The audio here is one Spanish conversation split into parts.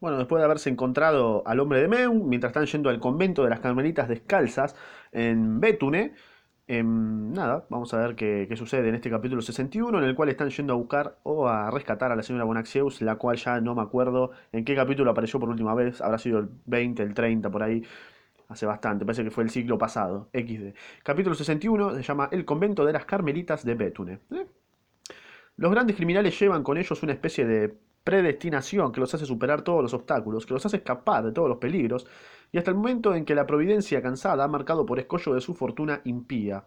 Bueno, después de haberse encontrado al hombre de Meun, mientras están yendo al convento de las Carmelitas Descalzas en Bétune, em, nada, vamos a ver qué, qué sucede en este capítulo 61, en el cual están yendo a buscar o a rescatar a la señora Bonaxeus, la cual ya no me acuerdo en qué capítulo apareció por última vez, habrá sido el 20, el 30, por ahí, hace bastante, parece que fue el siglo pasado, XD. Capítulo 61 se llama El convento de las Carmelitas de Bétune. ¿eh? Los grandes criminales llevan con ellos una especie de predestinación que los hace superar todos los obstáculos, que los hace escapar de todos los peligros, y hasta el momento en que la providencia cansada ha marcado por escollo de su fortuna impía.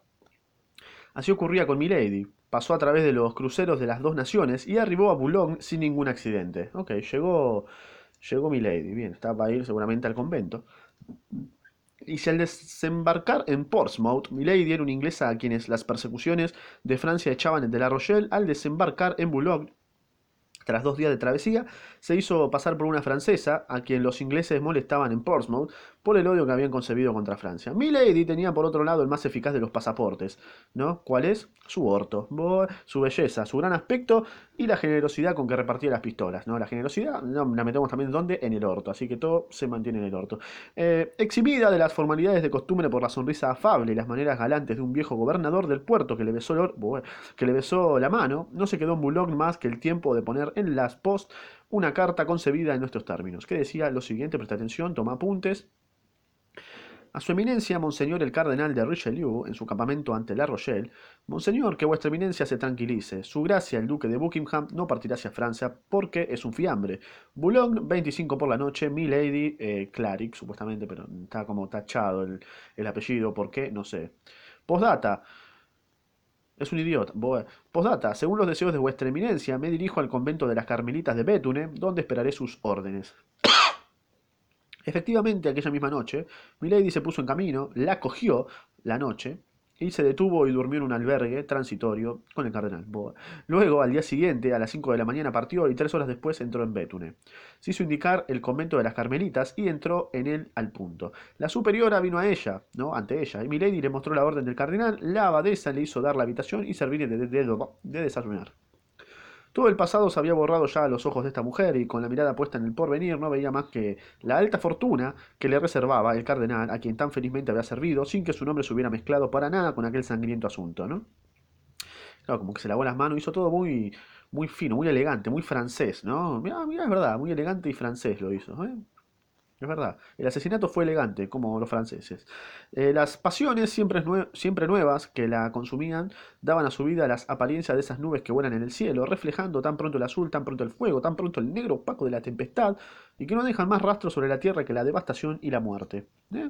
Así ocurría con Milady. Pasó a través de los cruceros de las dos naciones y arribó a Boulogne sin ningún accidente. Ok, llegó, llegó Milady. Bien, está para ir seguramente al convento. Y si al desembarcar en Portsmouth, Milady era una inglesa a quienes las persecuciones de Francia echaban de La Rochelle, al desembarcar en Boulogne, tras dos días de travesía, se hizo pasar por una francesa a quien los ingleses molestaban en Portsmouth por el odio que habían concebido contra Francia. Milady tenía por otro lado el más eficaz de los pasaportes, ¿no? ¿Cuál es? Su orto, su belleza, su gran aspecto y la generosidad con que repartía las pistolas, ¿no? La generosidad no, la metemos también ¿dónde? En el orto, así que todo se mantiene en el orto. Eh, exhibida de las formalidades de costumbre por la sonrisa afable y las maneras galantes de un viejo gobernador del puerto que le besó, que le besó la mano, no se quedó en Boulogne más que el tiempo de poner en las post una carta concebida en nuestros términos, que decía lo siguiente, presta atención, toma apuntes, a su eminencia, Monseñor el Cardenal de Richelieu, en su campamento ante La Rochelle, Monseñor, que vuestra eminencia se tranquilice. Su gracia, el duque de Buckingham, no partirá hacia Francia porque es un fiambre. Boulogne, 25 por la noche, mi lady, eh, Claric, supuestamente, pero está como tachado el, el apellido, ¿por qué? No sé. Postdata. Es un idiota. Postdata, según los deseos de vuestra eminencia, me dirijo al convento de las Carmelitas de Bétune, donde esperaré sus órdenes. Efectivamente, aquella misma noche, Milady se puso en camino, la cogió la noche, y se detuvo y durmió en un albergue transitorio con el cardenal Boa. Luego, al día siguiente, a las 5 de la mañana partió y tres horas después entró en Bétune. Se hizo indicar el convento de las Carmelitas y entró en él al punto. La superiora vino a ella, ¿no? Ante ella, y Milady le mostró la orden del cardenal, la abadesa le hizo dar la habitación y servir de, de desayunar. Todo el pasado se había borrado ya a los ojos de esta mujer y con la mirada puesta en el porvenir no veía más que la alta fortuna que le reservaba el cardenal a quien tan felizmente había servido sin que su nombre se hubiera mezclado para nada con aquel sangriento asunto, ¿no? Claro, como que se lavó las manos, hizo todo muy, muy fino, muy elegante, muy francés, ¿no? Mira, mira, es verdad, muy elegante y francés lo hizo, ¿eh? Es verdad, el asesinato fue elegante, como los franceses. Eh, las pasiones siempre, nuevas que la consumían daban a su vida las apariencias de esas nubes que vuelan en el cielo, reflejando tan pronto el azul, tan pronto el fuego, tan pronto el negro opaco de la tempestad, y que no dejan más rastro sobre la tierra que la devastación y la muerte. ¿eh?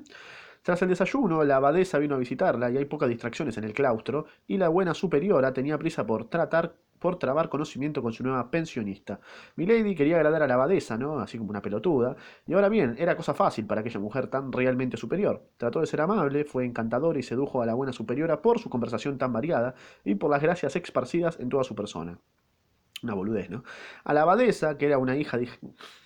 Tras el desayuno, la abadesa vino a visitarla y hay pocas distracciones en el claustro, y la buena superiora tenía prisa por tratar por trabar conocimiento con su nueva pensionista. Milady quería agradar a la abadesa, ¿no? Así como una pelotuda. Y ahora bien, era cosa fácil para aquella mujer tan realmente superior. Trató de ser amable, fue encantador y sedujo a la buena superiora por su conversación tan variada y por las gracias esparcidas en toda su persona. Una boludez, ¿no? A la abadesa, que era una hija de,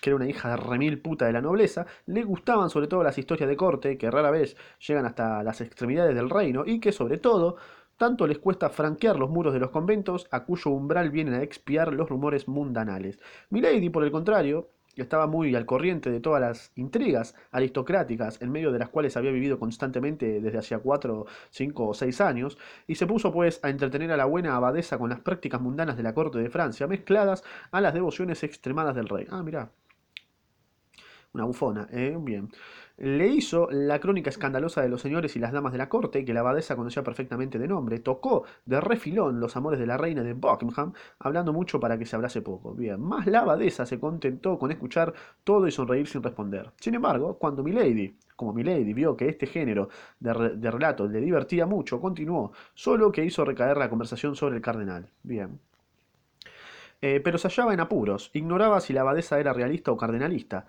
que era una hija remil puta de la nobleza, le gustaban sobre todo las historias de corte, que rara vez llegan hasta las extremidades del reino, y que sobre todo tanto les cuesta franquear los muros de los conventos, a cuyo umbral vienen a expiar los rumores mundanales. Milady, por el contrario, estaba muy al corriente de todas las intrigas aristocráticas en medio de las cuales había vivido constantemente desde hacía cuatro, cinco o seis años, y se puso pues a entretener a la buena abadesa con las prácticas mundanas de la corte de Francia, mezcladas a las devociones extremadas del rey. Ah, mirá. Una bufona, ¿eh? Bien le hizo la crónica escandalosa de los señores y las damas de la corte, que la abadesa conocía perfectamente de nombre, tocó de refilón los amores de la reina de Buckingham, hablando mucho para que se hablase poco. Bien, más la abadesa se contentó con escuchar todo y sonreír sin responder. Sin embargo, cuando Milady, como Milady vio que este género de, de relato le divertía mucho, continuó, solo que hizo recaer la conversación sobre el cardenal. Bien. Eh, pero se hallaba en apuros, ignoraba si la abadesa era realista o cardenalista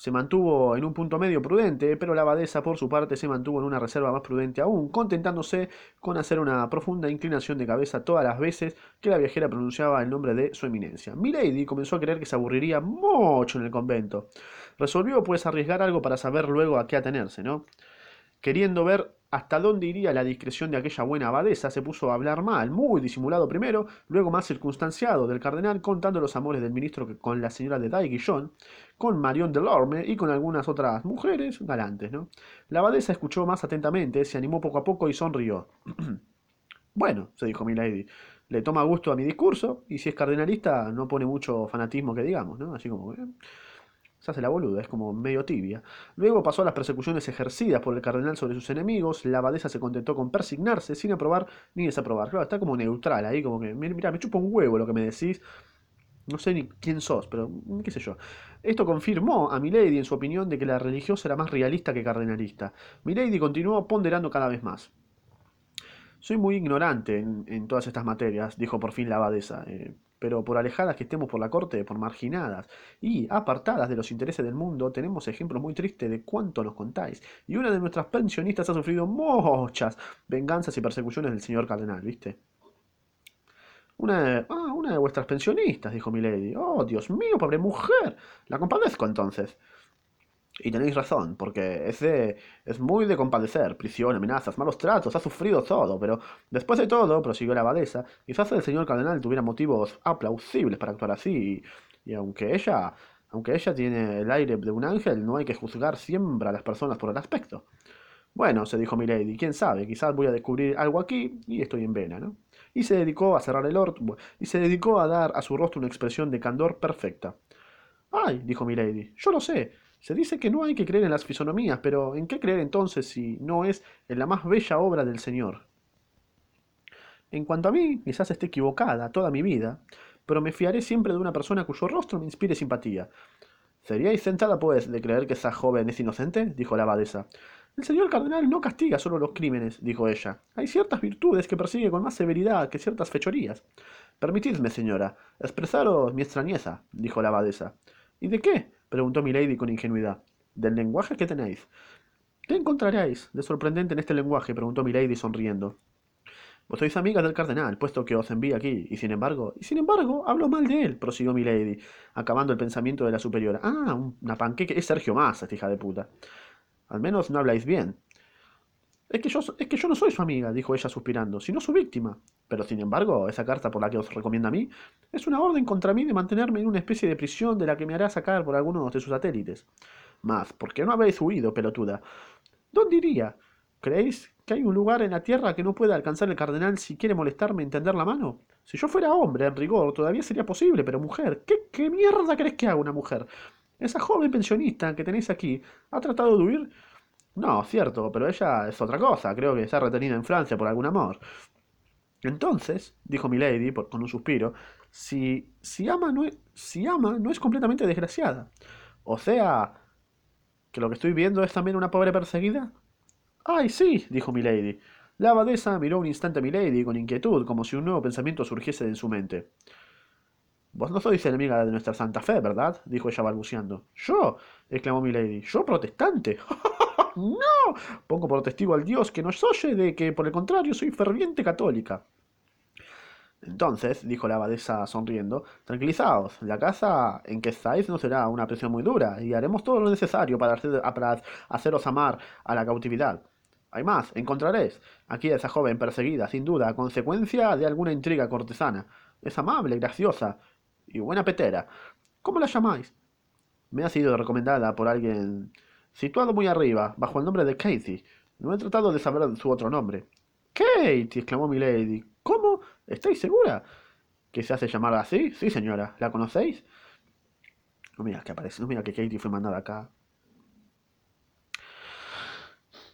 se mantuvo en un punto medio prudente, pero la abadesa por su parte se mantuvo en una reserva más prudente aún, contentándose con hacer una profunda inclinación de cabeza todas las veces que la viajera pronunciaba el nombre de su eminencia. Milady comenzó a creer que se aburriría mucho en el convento. Resolvió pues arriesgar algo para saber luego a qué atenerse, ¿no? Queriendo ver hasta dónde iría la discreción de aquella buena abadesa, se puso a hablar mal, muy disimulado primero, luego más circunstanciado del cardenal, contando los amores del ministro con la señora de Daiguillon, con Marion Delorme y con algunas otras mujeres galantes. ¿no? La abadesa escuchó más atentamente, se animó poco a poco y sonrió. bueno, se dijo Milady, le toma gusto a mi discurso y si es cardenalista no pone mucho fanatismo que digamos, ¿no? Así como... ¿eh? Se hace la boluda, es como medio tibia. Luego pasó a las persecuciones ejercidas por el cardenal sobre sus enemigos. La abadesa se contentó con persignarse sin aprobar ni desaprobar. Claro, está como neutral ahí, como que, mira, me chupa un huevo lo que me decís. No sé ni quién sos, pero qué sé yo. Esto confirmó a Milady en su opinión de que la religiosa era más realista que cardenalista. Milady continuó ponderando cada vez más. Soy muy ignorante en, todas estas materias, dijo por fin la abadesa. Eh, pero por alejadas que estemos por la corte, por marginadas y apartadas de los intereses del mundo, tenemos ejemplos muy tristes de cuánto nos contáis. Y una de nuestras pensionistas ha sufrido muchas venganzas y persecuciones del señor cardenal, ¿viste? Una de, ah, una de vuestras pensionistas, dijo Milady. Oh, Dios mío, pobre mujer. La compadezco entonces. Y tenéis razón, porque es, es muy de compadecer, prisión, amenazas, malos tratos, ha sufrido todo, pero después de todo, prosiguió la abadesa, quizás el señor cardenal tuviera motivos aplausibles para actuar así, y, aunque ella, aunque ella tiene el aire de un ángel, no hay que juzgar siempre a las personas por el aspecto. Bueno, se dijo Milady, quién sabe, quizás voy a descubrir algo aquí y estoy en vena, ¿no? Y se dedicó a cerrar el orto, y se dedicó a dar a su rostro una expresión de candor perfecta. Ay, dijo Milady, yo lo sé, se dice que no hay que creer en las fisonomías, pero ¿en qué creer entonces si no es en la más bella obra del Señor? En cuanto a mí, quizás esté equivocada toda mi vida, pero me fiaré siempre de una persona cuyo rostro me inspire simpatía. ¿Seríais sentada, pues, de creer que esa joven es inocente? dijo la abadesa. El señor cardenal no castiga solo los crímenes, dijo ella. Hay ciertas virtudes que persigue con más severidad que ciertas fechorías. Permitidme, señora, expresaros mi extrañeza, dijo la abadesa. ¿Y de qué? preguntó Milady con ingenuidad. ¿Del lenguaje que tenéis? ¿Qué encontraréis de sorprendente en este lenguaje? preguntó Milady sonriendo. Vos sois amiga del cardenal, puesto que os envía aquí, y sin embargo, y sin embargo, hablo mal de él, prosiguió Milady, acabando el pensamiento de la superiora. Ah, una panqueque, es Sergio Massa, esta hija de puta. Al menos no habláis bien. Es que, yo, es que yo no soy su amiga, dijo ella suspirando, sino su víctima. Pero sin embargo, esa carta por la que os recomienda a mí es una orden contra mí de mantenerme en una especie de prisión de la que me hará sacar por algunos de sus satélites. Mas, ¿por qué no habéis huido, pelotuda? ¿Dónde iría? ¿Creéis que hay un lugar en la tierra que no pueda alcanzar el cardenal si quiere molestarme en tender la mano? Si yo fuera hombre, en rigor, todavía sería posible, pero mujer, ¿qué, qué mierda crees que haga una mujer? Esa joven pensionista que tenéis aquí ha tratado de huir no, cierto, pero ella es otra cosa. Creo que está retenida en Francia por algún amor. Entonces, dijo Milady con un suspiro, si, si, ama no es, si ama no es completamente desgraciada. O sea, que lo que estoy viendo es también una pobre perseguida. Ay, sí, dijo Milady. La abadesa miró un instante a Milady con inquietud, como si un nuevo pensamiento surgiese en su mente. Vos no sois enemiga de nuestra Santa Fe, ¿verdad? dijo ella balbuceando. ¿Yo? exclamó Milady. ¿Yo protestante? no, pongo por testigo al Dios que nos oye de que, por el contrario, soy ferviente católica. Entonces, dijo la abadesa sonriendo, tranquilizaos, la casa en que estáis no será una prisión muy dura, y haremos todo lo necesario para, para haceros amar a la cautividad. Hay más, encontraréis aquí a esa joven perseguida, sin duda, a consecuencia de alguna intriga cortesana. Es amable, graciosa y buena petera. ¿Cómo la llamáis? Me ha sido recomendada por alguien situado muy arriba, bajo el nombre de Katie. No he tratado de saber su otro nombre. Katie, exclamó Milady. ¿Cómo? ¿Estáis segura? ¿Que se hace llamar así? Sí, señora. ¿La conocéis? No mira que aparece, no mira que Katie fue mandada acá.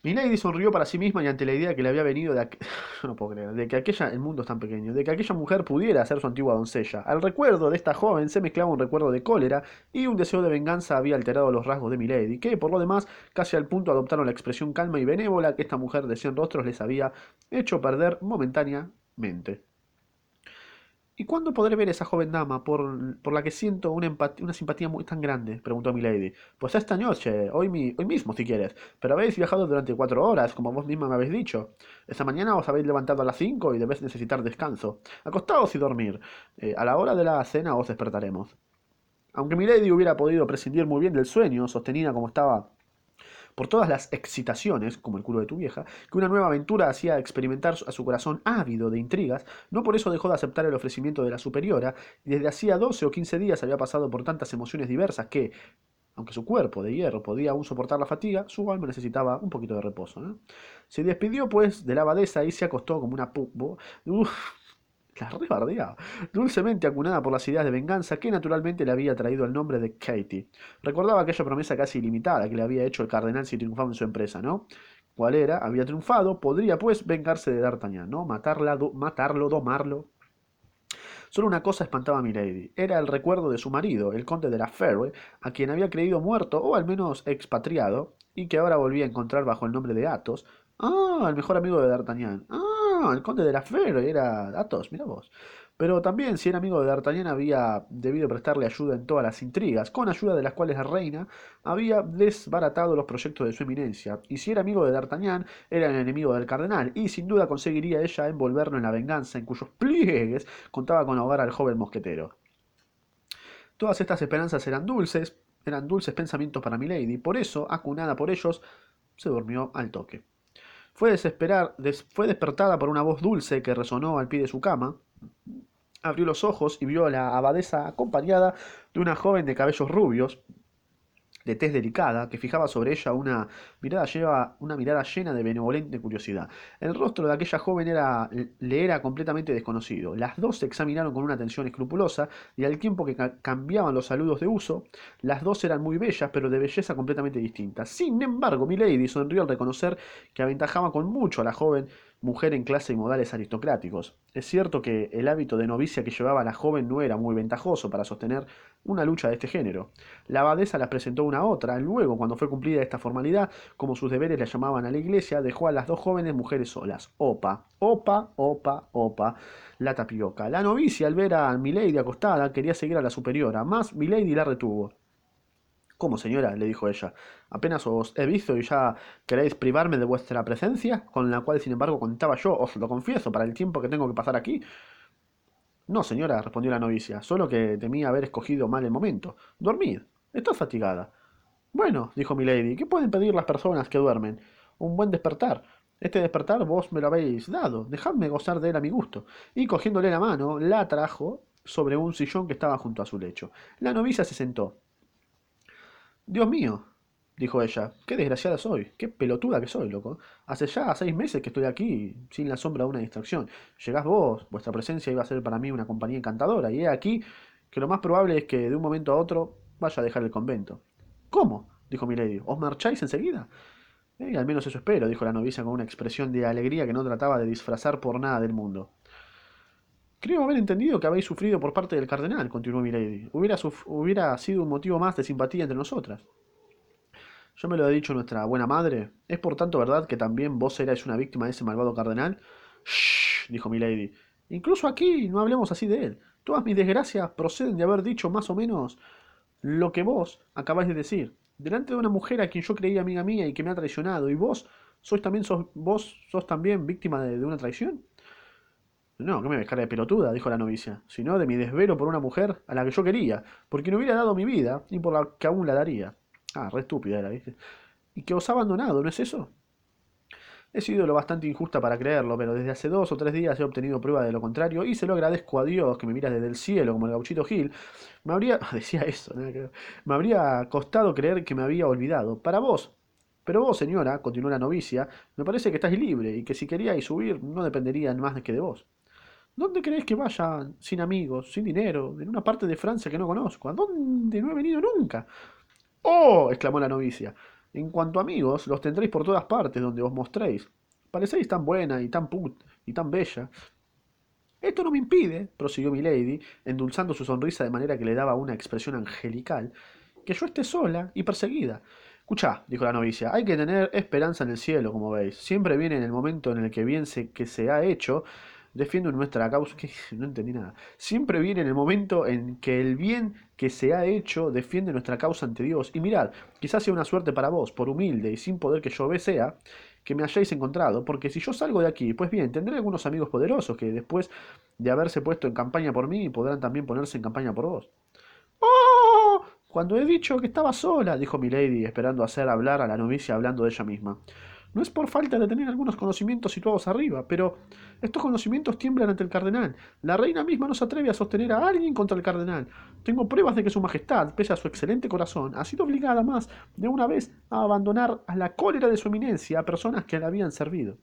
Milady sonrió para sí misma y ante la idea que le había venido de, que aquella, el mundo es tan pequeño, de que aquella mujer pudiera ser su antigua doncella. Al recuerdo de esta joven se mezclaba un recuerdo de cólera y un deseo de venganza había alterado los rasgos de Milady, que por lo demás casi al punto adoptaron la expresión calma y benévola que esta mujer de cien rostros les había hecho perder momentáneamente. ¿Y cuándo podré ver esa joven dama por, por la que siento una, una, simpatía muy tan grande? preguntó Milady. Pues esta noche, hoy, hoy mismo si quieres. Pero habéis viajado durante cuatro horas, como vos misma me habéis dicho. Esta mañana os habéis levantado a las cinco y debéis necesitar descanso. Acostaos y dormir. Eh, a la hora de la cena os despertaremos. Aunque Milady hubiera podido prescindir muy bien del sueño, sostenida como estaba por todas las excitaciones, como el culo de tu vieja, que una nueva aventura hacía experimentar a su corazón ávido de intrigas, no por eso dejó de aceptar el ofrecimiento de la superiora, y desde hacía doce o quince días había pasado por tantas emociones diversas que, aunque su cuerpo de hierro podía aún soportar la fatiga, su alma necesitaba un poquito de reposo. Se despidió, pues, de la abadesa y se acostó como una pupo. La rebardeaba. Dulcemente acunada por las ideas de venganza que naturalmente le había traído el nombre de Katie. Recordaba aquella promesa casi ilimitada que le había hecho el cardenal si triunfaba en su empresa, ¿no? ¿Cuál era? Había triunfado, podría pues vengarse de D'Artagnan, ¿no? Matarla, matarlo, domarlo. Solo una cosa espantaba a Milady. Era el recuerdo de su marido, el conde de la Ferre, a quien había creído muerto o al menos expatriado, y que ahora volvía a encontrar bajo el nombre de Athos. Ah, el mejor amigo de D'Artagnan. Ah, el conde de la Fer era Athos, mira vos. Pero también, si era amigo de D'Artagnan, había debido prestarle ayuda en todas las intrigas, con ayuda de las cuales la reina había desbaratado los proyectos de su eminencia. Y si era amigo de D'Artagnan, era el enemigo del cardenal, y sin duda conseguiría ella envolverlo en la venganza, en cuyos pliegues contaba con ahogar al joven mosquetero. Todas estas esperanzas eran dulces, eran dulces pensamientos para Milady, por eso, acunada por ellos, se durmió al toque. Fue, desesperar, fue despertada por una voz dulce que resonó al pie de su cama. Abrió los ojos y vio a la abadesa acompañada de una joven de cabellos rubios, de tez delicada, que fijaba sobre ella una mirada, lleva, una mirada llena de benevolente curiosidad. El rostro de aquella joven era, le era completamente desconocido. Las dos se examinaron con una atención escrupulosa, y al tiempo que cambiaban los saludos de uso, las dos eran muy bellas, pero de belleza completamente distinta. Sin embargo, Milady sonrió al reconocer que aventajaba con mucho a la joven mujer en clase y modales aristocráticos. Es cierto que el hábito de novicia que llevaba la joven no era muy ventajoso para sostener una lucha de este género. La abadesa las presentó una a otra, luego, cuando fue cumplida esta formalidad, como sus deberes la llamaban a la iglesia, dejó a las dos jóvenes mujeres solas. Opa, opa, opa, opa, la tapioca. La novicia, al ver a Milady acostada, quería seguir a la superiora, más Milady la retuvo. ¿Cómo, señora? le dijo ella. Apenas os he visto y ya queréis privarme de vuestra presencia, con la cual, sin embargo, contaba yo, os lo confieso, para el tiempo que tengo que pasar aquí. No, señora, respondió la novicia, solo que temía haber escogido mal el momento. Dormid. Estás fatigada. Bueno, dijo Milady, ¿qué pueden pedir las personas que duermen? Un buen despertar. Este despertar vos me lo habéis dado. Dejadme gozar de él a mi gusto. Y cogiéndole la mano, la trajo sobre un sillón que estaba junto a su lecho. La novicia se sentó. Dios mío, dijo ella, qué desgraciada soy, qué pelotuda que soy, loco. Hace ya seis meses que estoy aquí, sin la sombra de una distracción. Llegás vos, vuestra presencia iba a ser para mí una compañía encantadora, y he aquí que lo más probable es que de un momento a otro vaya a dejar el convento. ¿Cómo? dijo Milady. ¿Os marcháis enseguida? Eh, al menos eso espero, dijo la novicia con una expresión de alegría que no trataba de disfrazar por nada del mundo. Creo haber entendido que habéis sufrido por parte del cardenal, continuó Milady. Hubiera, sido un motivo más de simpatía entre nosotras. Yo me lo he dicho nuestra buena madre. ¿Es por tanto verdad que también vos erais una víctima de ese malvado cardenal? Shh, dijo Milady. Incluso aquí no hablemos así de él. Todas mis desgracias proceden de haber dicho más o menos lo que vos acabáis de decir. Delante de una mujer a quien yo creía amiga mía y que me ha traicionado. ¿Y vos sois también sos, vos sos también víctima de una traición? No, que me ves cara de pelotuda, dijo la novicia, sino de mi desvelo por una mujer a la que yo quería, porque no hubiera dado mi vida y por la que aún la daría. Ah, re estúpida era. Y que os ha abandonado, ¿no es eso? He sido lo bastante injusta para creerlo, pero desde hace dos o tres días he obtenido prueba de lo contrario y se lo agradezco a Dios que me mira desde el cielo como el gauchito Gil. Me habría, decía eso, me habría costado creer que me había olvidado. Para vos, pero vos, señora, continuó la novicia, me parece que estáis libre y que si queríais subir no dependería más que de vos. ¿Dónde creéis que vaya sin amigos, sin dinero, en una parte de Francia que no conozco? ¿A dónde no he venido nunca? ¡Oh! exclamó la novicia. En cuanto a amigos, los tendréis por todas partes donde os mostréis. Parecéis tan buena y tan put y tan bella. Esto no me impide, prosiguió Milady, endulzando su sonrisa de manera que le daba una expresión angelical, que yo esté sola y perseguida. Escuchá, dijo la novicia, hay que tener esperanza en el cielo, como veis. Siempre viene en el momento en el que bien se, que se ha hecho defiendo nuestra causa. Que no entendí nada. Siempre viene en el momento en que el bien que se ha hecho defiende nuestra causa ante Dios. Y mirad, quizás sea una suerte para vos, por humilde y sin poder que yo ve sea, que me hayáis encontrado, porque si yo salgo de aquí, pues bien, tendré algunos amigos poderosos que después de haberse puesto en campaña por mí podrán también ponerse en campaña por vos. ¡Oh! Cuando he dicho que estaba sola, dijo Milady, esperando hacer hablar a la novicia hablando de ella misma. No es por falta de tener algunos conocimientos situados arriba, pero estos conocimientos tiemblan ante el cardenal. La reina misma no se atreve a sostener a alguien contra el cardenal. Tengo pruebas de que su majestad, pese a su excelente corazón, ha sido obligada más de una vez a abandonar a la cólera de su eminencia a personas que le habían servido.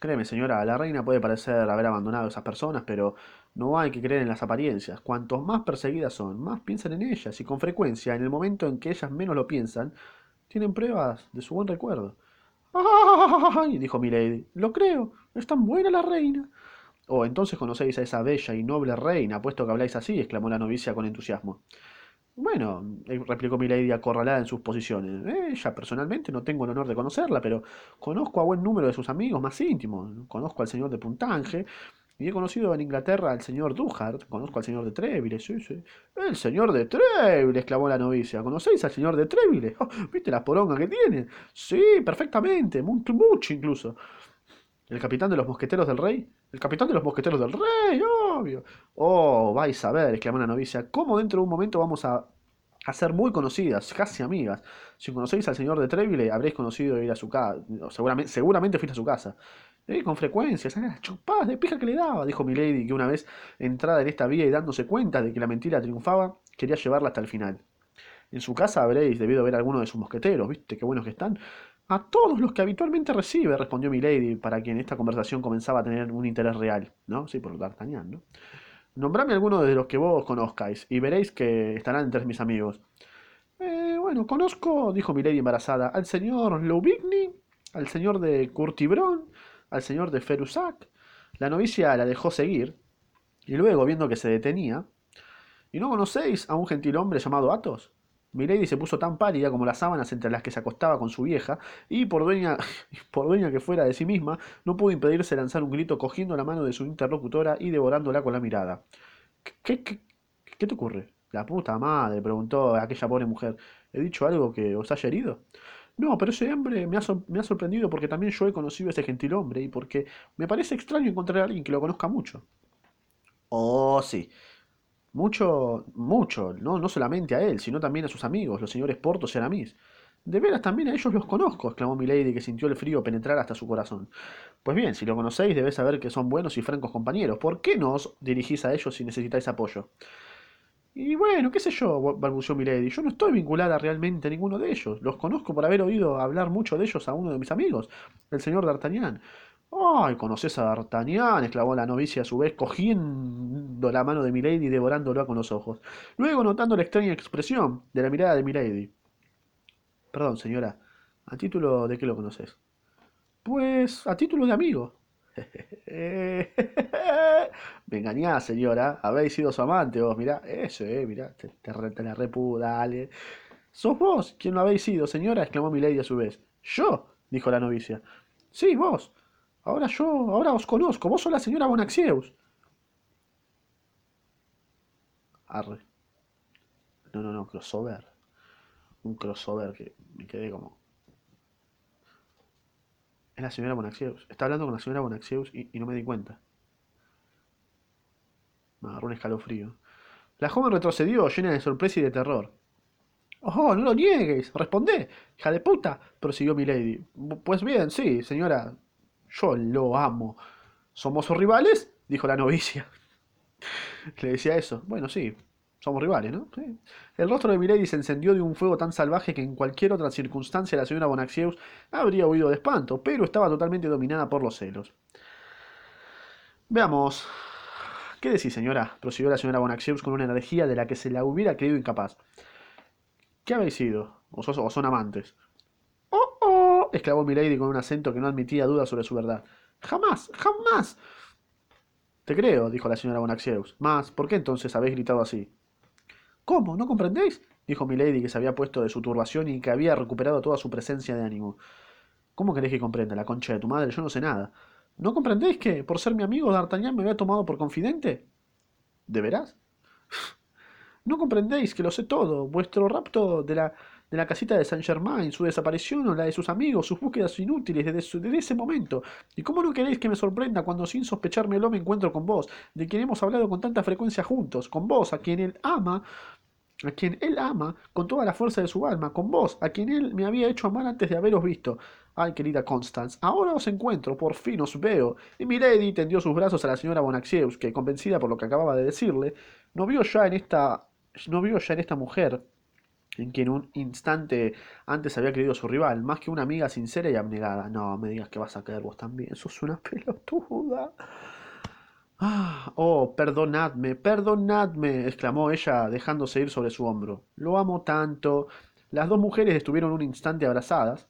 Créeme, señora, la reina puede parecer haber abandonado a esas personas, pero no hay que creer en las apariencias. Cuantos más perseguidas son, más piensan en ellas, y con frecuencia, en el momento en que ellas menos lo piensan, tienen pruebas de su buen recuerdo. ¡Ay! dijo Milady. Lo creo. Es tan buena la reina. Oh, entonces conocéis a esa bella y noble reina, puesto que habláis así, exclamó la novicia con entusiasmo. Bueno, eh, replicó Milady acorralada en sus posiciones. Ella personalmente no tengo el honor de conocerla, pero conozco a buen número de sus amigos más íntimos. Conozco al señor de Puntange, y he conocido en Inglaterra al señor Duhart, conozco al señor de Treville, sí, sí. El señor de Treville, exclamó la novicia. ¿Conocéis al señor de Treville? Oh, ¿Viste la poronga que tiene? Sí, perfectamente, mucho, mucho incluso. ¿El capitán de los mosqueteros del rey? El capitán de los mosqueteros del rey, obvio. Oh, vais a ver, exclamó la novicia, cómo dentro de un momento vamos a, a ser muy conocidas, casi amigas. Si conocéis al señor de Treville, habréis conocido ir a su casa. Seguramente, seguramente fuiste a su casa. Con frecuencia, las chupadas de pija que le daba, dijo Milady, que una vez entrada en esta vía y dándose cuenta de que la mentira triunfaba, quería llevarla hasta el final. En su casa habréis debido ver a alguno de sus mosqueteros, ¿viste qué buenos que están? A todos los que habitualmente recibe, respondió Milady, para quien esta conversación comenzaba a tener un interés real, ¿no? Sí, por D'Artagnan, ¿no? Nombrame alguno de los que vos conozcáis, y veréis que estarán entre mis amigos. Eh, bueno, conozco, dijo Milady embarazada, al señor Louvigny, al señor de Curtibrón, al señor de Ferusac. La novicia la dejó seguir, y luego, viendo que se detenía, ¿y no conocéis a un gentil hombre llamado Athos? Milady se puso tan pálida como las sábanas entre las que se acostaba con su vieja, y por dueña, por dueña que fuera de sí misma, no pudo impedirse lanzar un grito cogiendo la mano de su interlocutora y devorándola con la mirada. ¿Qué, qué, qué te ocurre? La puta madre, preguntó aquella pobre mujer. ¿He dicho algo que os haya herido? No, pero ese hombre me ha, me ha sorprendido porque también yo he conocido a ese gentil hombre y porque me parece extraño encontrar a alguien que lo conozca mucho. Oh, sí. Mucho, mucho, no, no solamente a él, sino también a sus amigos, los señores Portos y Aramis. De veras también a ellos los conozco, exclamó Milady, que sintió el frío penetrar hasta su corazón. Pues bien, si lo conocéis, debéis saber que son buenos y francos compañeros. ¿Por qué no os dirigís a ellos si necesitáis apoyo? Y bueno, qué sé yo, balbuceó Milady. Yo no estoy vinculada realmente a ninguno de ellos. Los conozco por haber oído hablar mucho de ellos a uno de mis amigos, el señor D'Artagnan. ¡Ay, conoces a D'Artagnan! exclamó la novicia a su vez, cogiendo la mano de Milady y devorándola con los ojos. Luego notando la extraña expresión de la mirada de Milady. Perdón, señora, ¿a título de qué lo conoces? Pues a título de amigo. Me engañás, señora. Habéis sido su amante vos, mirá. Eso, eh, mirá. Te, te, la repu, dale. ¿Sos vos quien lo habéis sido, señora? exclamó Milady a su vez. ¿Yo? dijo la novicia. Sí, vos. Ahora yo, ahora os conozco. Vos sos la señora Bonaxieus. Arre. No, no, no, crossover. Un crossover que me quedé como... Es la señora Bonaxieus. Está hablando con la señora Bonaxieus y, y no me di cuenta. Me escalofrío. La joven retrocedió, llena de sorpresa y de terror. ¡Oh, no lo niegues! ¡Respondé! ¡Hija de puta! prosiguió Milady. Pues bien, sí, señora. Yo lo amo. ¿Somos rivales? dijo la novicia. Le decía eso. Bueno, sí, somos rivales, ¿no? El rostro de Milady se encendió de un fuego tan salvaje que en cualquier otra circunstancia la señora Bonaxieus habría huido de espanto, pero estaba totalmente dominada por los celos. Veamos. ¿Qué decís, señora? prosiguió la señora Bonaxieus con una energía de la que se la hubiera creído incapaz. ¿Qué habéis sido? ¿O, son amantes? ¡Oh, oh! exclamó Milady con un acento que no admitía dudas sobre su verdad. ¡Jamás! ¡Jamás! Te creo, dijo la señora Bonaxieus. Mas, ¿por qué entonces habéis gritado así? ¿Cómo? ¿No comprendéis? dijo Milady, que se había puesto de su turbación y que había recuperado toda su presencia de ánimo. ¿Cómo queréis que comprenda, la concha de tu madre? Yo no sé nada. ¿No comprendéis que, por ser mi amigo, D'Artagnan me había tomado por confidente? ¿De veras? ¿No comprendéis que lo sé todo? Vuestro rapto de la, de la casita de Saint Germain, su desaparición o la de sus amigos, sus búsquedas inútiles desde, desde ese momento. ¿Y cómo no queréis que me sorprenda cuando sin sospechármelo me encuentro con vos, de quien hemos hablado con tanta frecuencia juntos, con vos, a quien él ama, a quien él ama con toda la fuerza de su alma, con vos, a quien él me había hecho amar antes de haberos visto. Ay, querida Constance, ahora os encuentro, por fin os veo. Y Milady tendió sus brazos a la señora Bonacieux, que, convencida por lo que acababa de decirle, no vio ya en esta, no vio ya en esta mujer en quien un instante antes había creído su rival, más que una amiga sincera y abnegada. No, me digas que vas a caer vos también, sos una pelotuda. Ah, oh, perdonadme, perdonadme, exclamó ella, dejándose ir sobre su hombro. Lo amo tanto. Las dos mujeres estuvieron un instante abrazadas,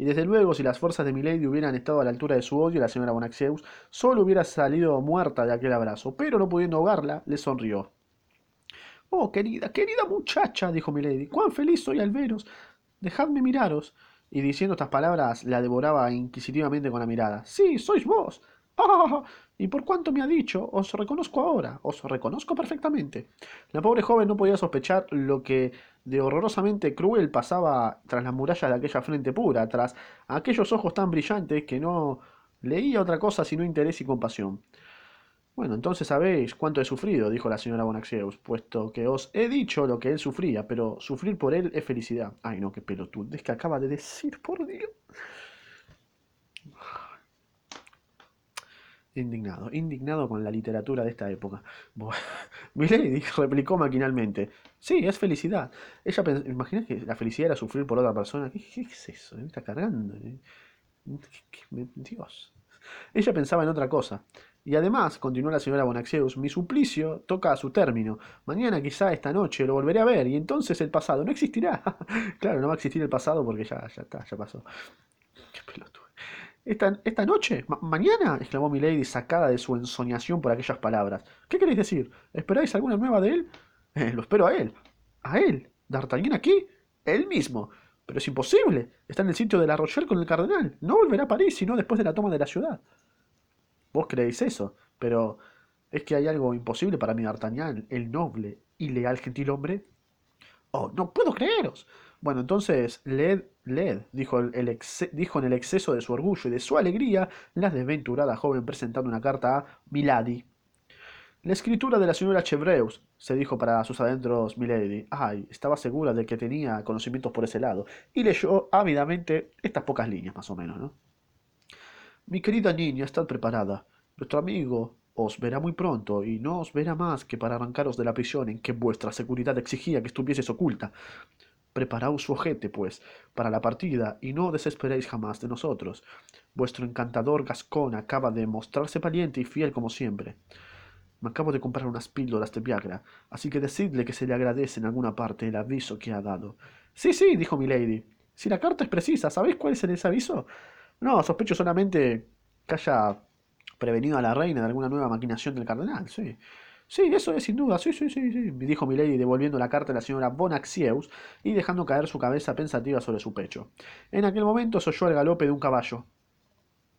y desde luego si las fuerzas de Milady hubieran estado a la altura de su odio, la señora Bonacieux solo hubiera salido muerta de aquel abrazo, pero no pudiendo ahogarla, le sonrió. Oh, querida, querida muchacha, dijo Milady, cuán feliz soy al veros. Dejadme miraros. Y diciendo estas palabras, la devoraba inquisitivamente con la mirada. Sí, sois vos. ¿Y por cuánto me ha dicho? Os reconozco ahora, os reconozco perfectamente. La pobre joven no podía sospechar lo que de horrorosamente cruel pasaba tras las murallas de aquella frente pura, tras aquellos ojos tan brillantes que no leía otra cosa sino interés y compasión. Bueno, entonces sabéis cuánto he sufrido, dijo la señora Bonaxeus, puesto que os he dicho lo que él sufría, pero sufrir por él es felicidad. Ay, no, qué pelotudo, es que acaba de decir, por Dios. Indignado, indignado con la literatura de esta época. Milady replicó maquinalmente. Sí, es felicidad. Ella imagina que la felicidad era sufrir por otra persona. ¿Qué, es eso? Me está cargando. Dios. Ella pensaba en otra cosa. Y además, continuó la señora Bonaxeus, mi suplicio toca a su término. Mañana, quizá esta noche, lo volveré a ver, y entonces el pasado no existirá. claro, no va a existir el pasado porque ya, ya está, ya pasó. Qué pelotudo. ¿Esta, noche? ¿Mañana? exclamó Milady, sacada de su ensoñación por aquellas palabras. ¿Qué queréis decir? ¿Esperáis alguna nueva de él? Eh, lo espero a él. ¿A él? ¿D'Artagnan aquí? Él mismo. Pero es imposible. Está en el sitio de la Rochelle con el cardenal. No volverá a París sino después de la toma de la ciudad. Vos creéis eso, pero ¿es que hay algo imposible para mi D'Artagnan, el noble y leal gentilhombre? Oh, no puedo creeros. Bueno, entonces, led, led, dijo, el dijo en el exceso de su orgullo y de su alegría la desventurada joven presentando una carta a Milady. La escritura de la señora Chevreus, se dijo para sus adentros Milady. Ay, estaba segura de que tenía conocimientos por ese lado, y leyó ávidamente estas pocas líneas, más o menos, ¿no? Mi querida niña, estad preparada. Nuestro amigo os verá muy pronto, y no os verá más que para arrancaros de la prisión en que vuestra seguridad exigía que estuvieseis oculta. Preparaos su ojete, pues, para la partida, y no desesperéis jamás de nosotros. Vuestro encantador Gascón acaba de mostrarse valiente y fiel como siempre. Me acabo de comprar unas píldoras de Viagra, así que decidle que se le agradece en alguna parte el aviso que ha dado. Sí, sí, dijo Milady. Si la carta es precisa, ¿sabéis cuál es ese aviso? No, sospecho solamente que haya prevenido a la reina de alguna nueva maquinación del cardenal, sí. Sí, eso es sin duda, sí, sí, sí, sí, dijo Milady devolviendo la carta a la señora Bonaxieus y dejando caer su cabeza pensativa sobre su pecho. En aquel momento se oyó el galope de un caballo.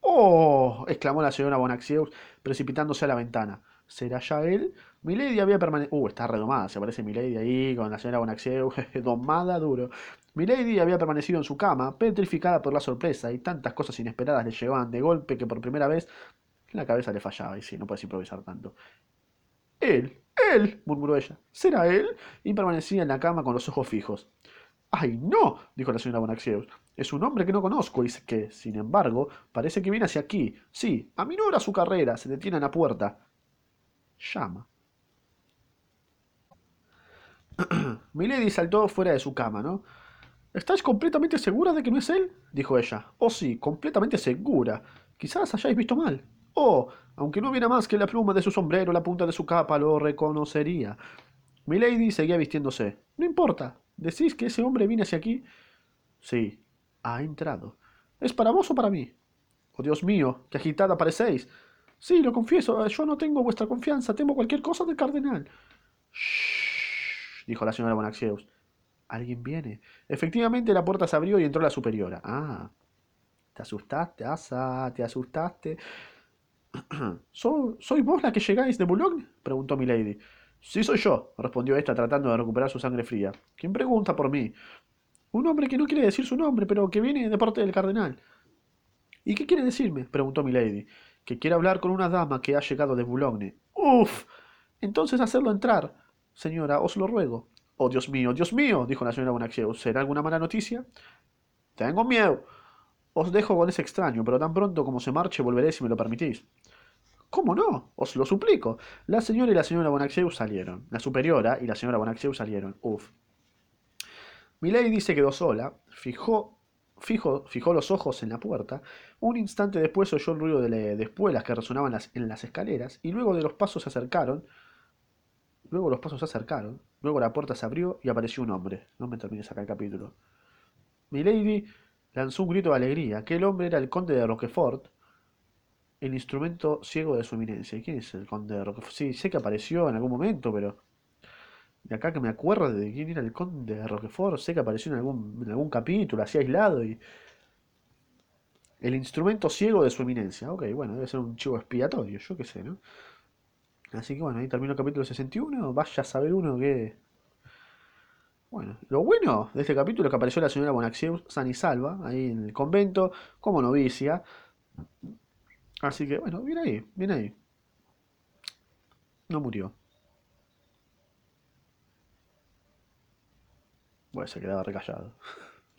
¡Oh! exclamó la señora Bonaxieus, precipitándose a la ventana. ¿Será ya él? Milady había permanecido... Uh, está redomada, se aparece Milady ahí con la señora Bonaxieus, domada duro. Milady había permanecido en su cama, petrificada por la sorpresa, y tantas cosas inesperadas le llegaban de golpe que por primera vez la cabeza le fallaba, y sí, no puedes improvisar tanto. Él, él, murmuró ella. ¿Será él? Y permanecía en la cama con los ojos fijos. ¡Ay, no! dijo la señora Bonaxeus. Es un hombre que no conozco y que, sin embargo, parece que viene hacia aquí. Sí, a era su carrera, se detiene en la puerta. Llama. Milady saltó fuera de su cama, ¿no? ¿Estáis completamente segura de que no es él? dijo ella. Oh, sí, completamente segura. Quizás hayáis visto mal. Oh, aunque no viera más que la pluma de su sombrero, la punta de su capa, lo reconocería. Milady seguía vistiéndose. No importa. ¿Decís que ese hombre viene hacia aquí? Sí, ha entrado. ¿Es para vos o para mí? Oh, Dios mío, qué agitada parecéis. Sí, lo confieso, yo no tengo vuestra confianza, temo cualquier cosa del cardenal. Shh, dijo la señora Bonaxeus. Alguien viene. Efectivamente, la puerta se abrió y entró la superiora. Ah, te asustaste, asa, te asustaste. ¿Soy vos la que llegáis de Boulogne? preguntó Milady. Sí, soy yo, respondió ésta tratando de recuperar su sangre fría. ¿Quién pregunta por mí? Un hombre que no quiere decir su nombre, pero que viene de parte del cardenal. ¿Y qué quiere decirme? preguntó Milady. Que quiere hablar con una dama que ha llegado de Boulogne. ¡Uf! Entonces hacerlo entrar. Señora, os lo ruego. Oh, Dios mío, Dios mío, dijo la señora Bonacieux. ¿Será alguna mala noticia? Tengo miedo. Os dejo con ese extraño, pero tan pronto como se marche volveré si me lo permitís. ¿Cómo no? Os lo suplico. La señora y la señora Bonacieux salieron. La superiora y la señora Bonacieux salieron. Uf. Milady se quedó sola, fijó, fijó, fijó los ojos en la puerta. Un instante después oyó el ruido de, de espuelas que resonaban las, en las escaleras y luego de los pasos se acercaron. Luego los pasos se acercaron. Luego la puerta se abrió y apareció un hombre. No me termines acá el capítulo. Milady lanzó un grito de alegría. Aquel hombre era el conde de Roquefort, el instrumento ciego de su eminencia. ¿Y quién es el conde de Roquefort? Sí, sé que apareció en algún momento, pero. De acá que me acuerdo de quién era el conde de Roquefort, sé que apareció en algún, en algún capítulo, así aislado y. El instrumento ciego de su eminencia. Ok, bueno, debe ser un chivo expiatorio, yo qué sé, ¿no? Así que bueno, ahí terminó el capítulo 61. Vaya a saber uno que. Bueno, lo bueno de este capítulo es que apareció la señora Bonacieux san y salva, ahí en el convento, como novicia. Así que, bueno, bien ahí, bien ahí. No murió. Bueno, se quedaba recallado.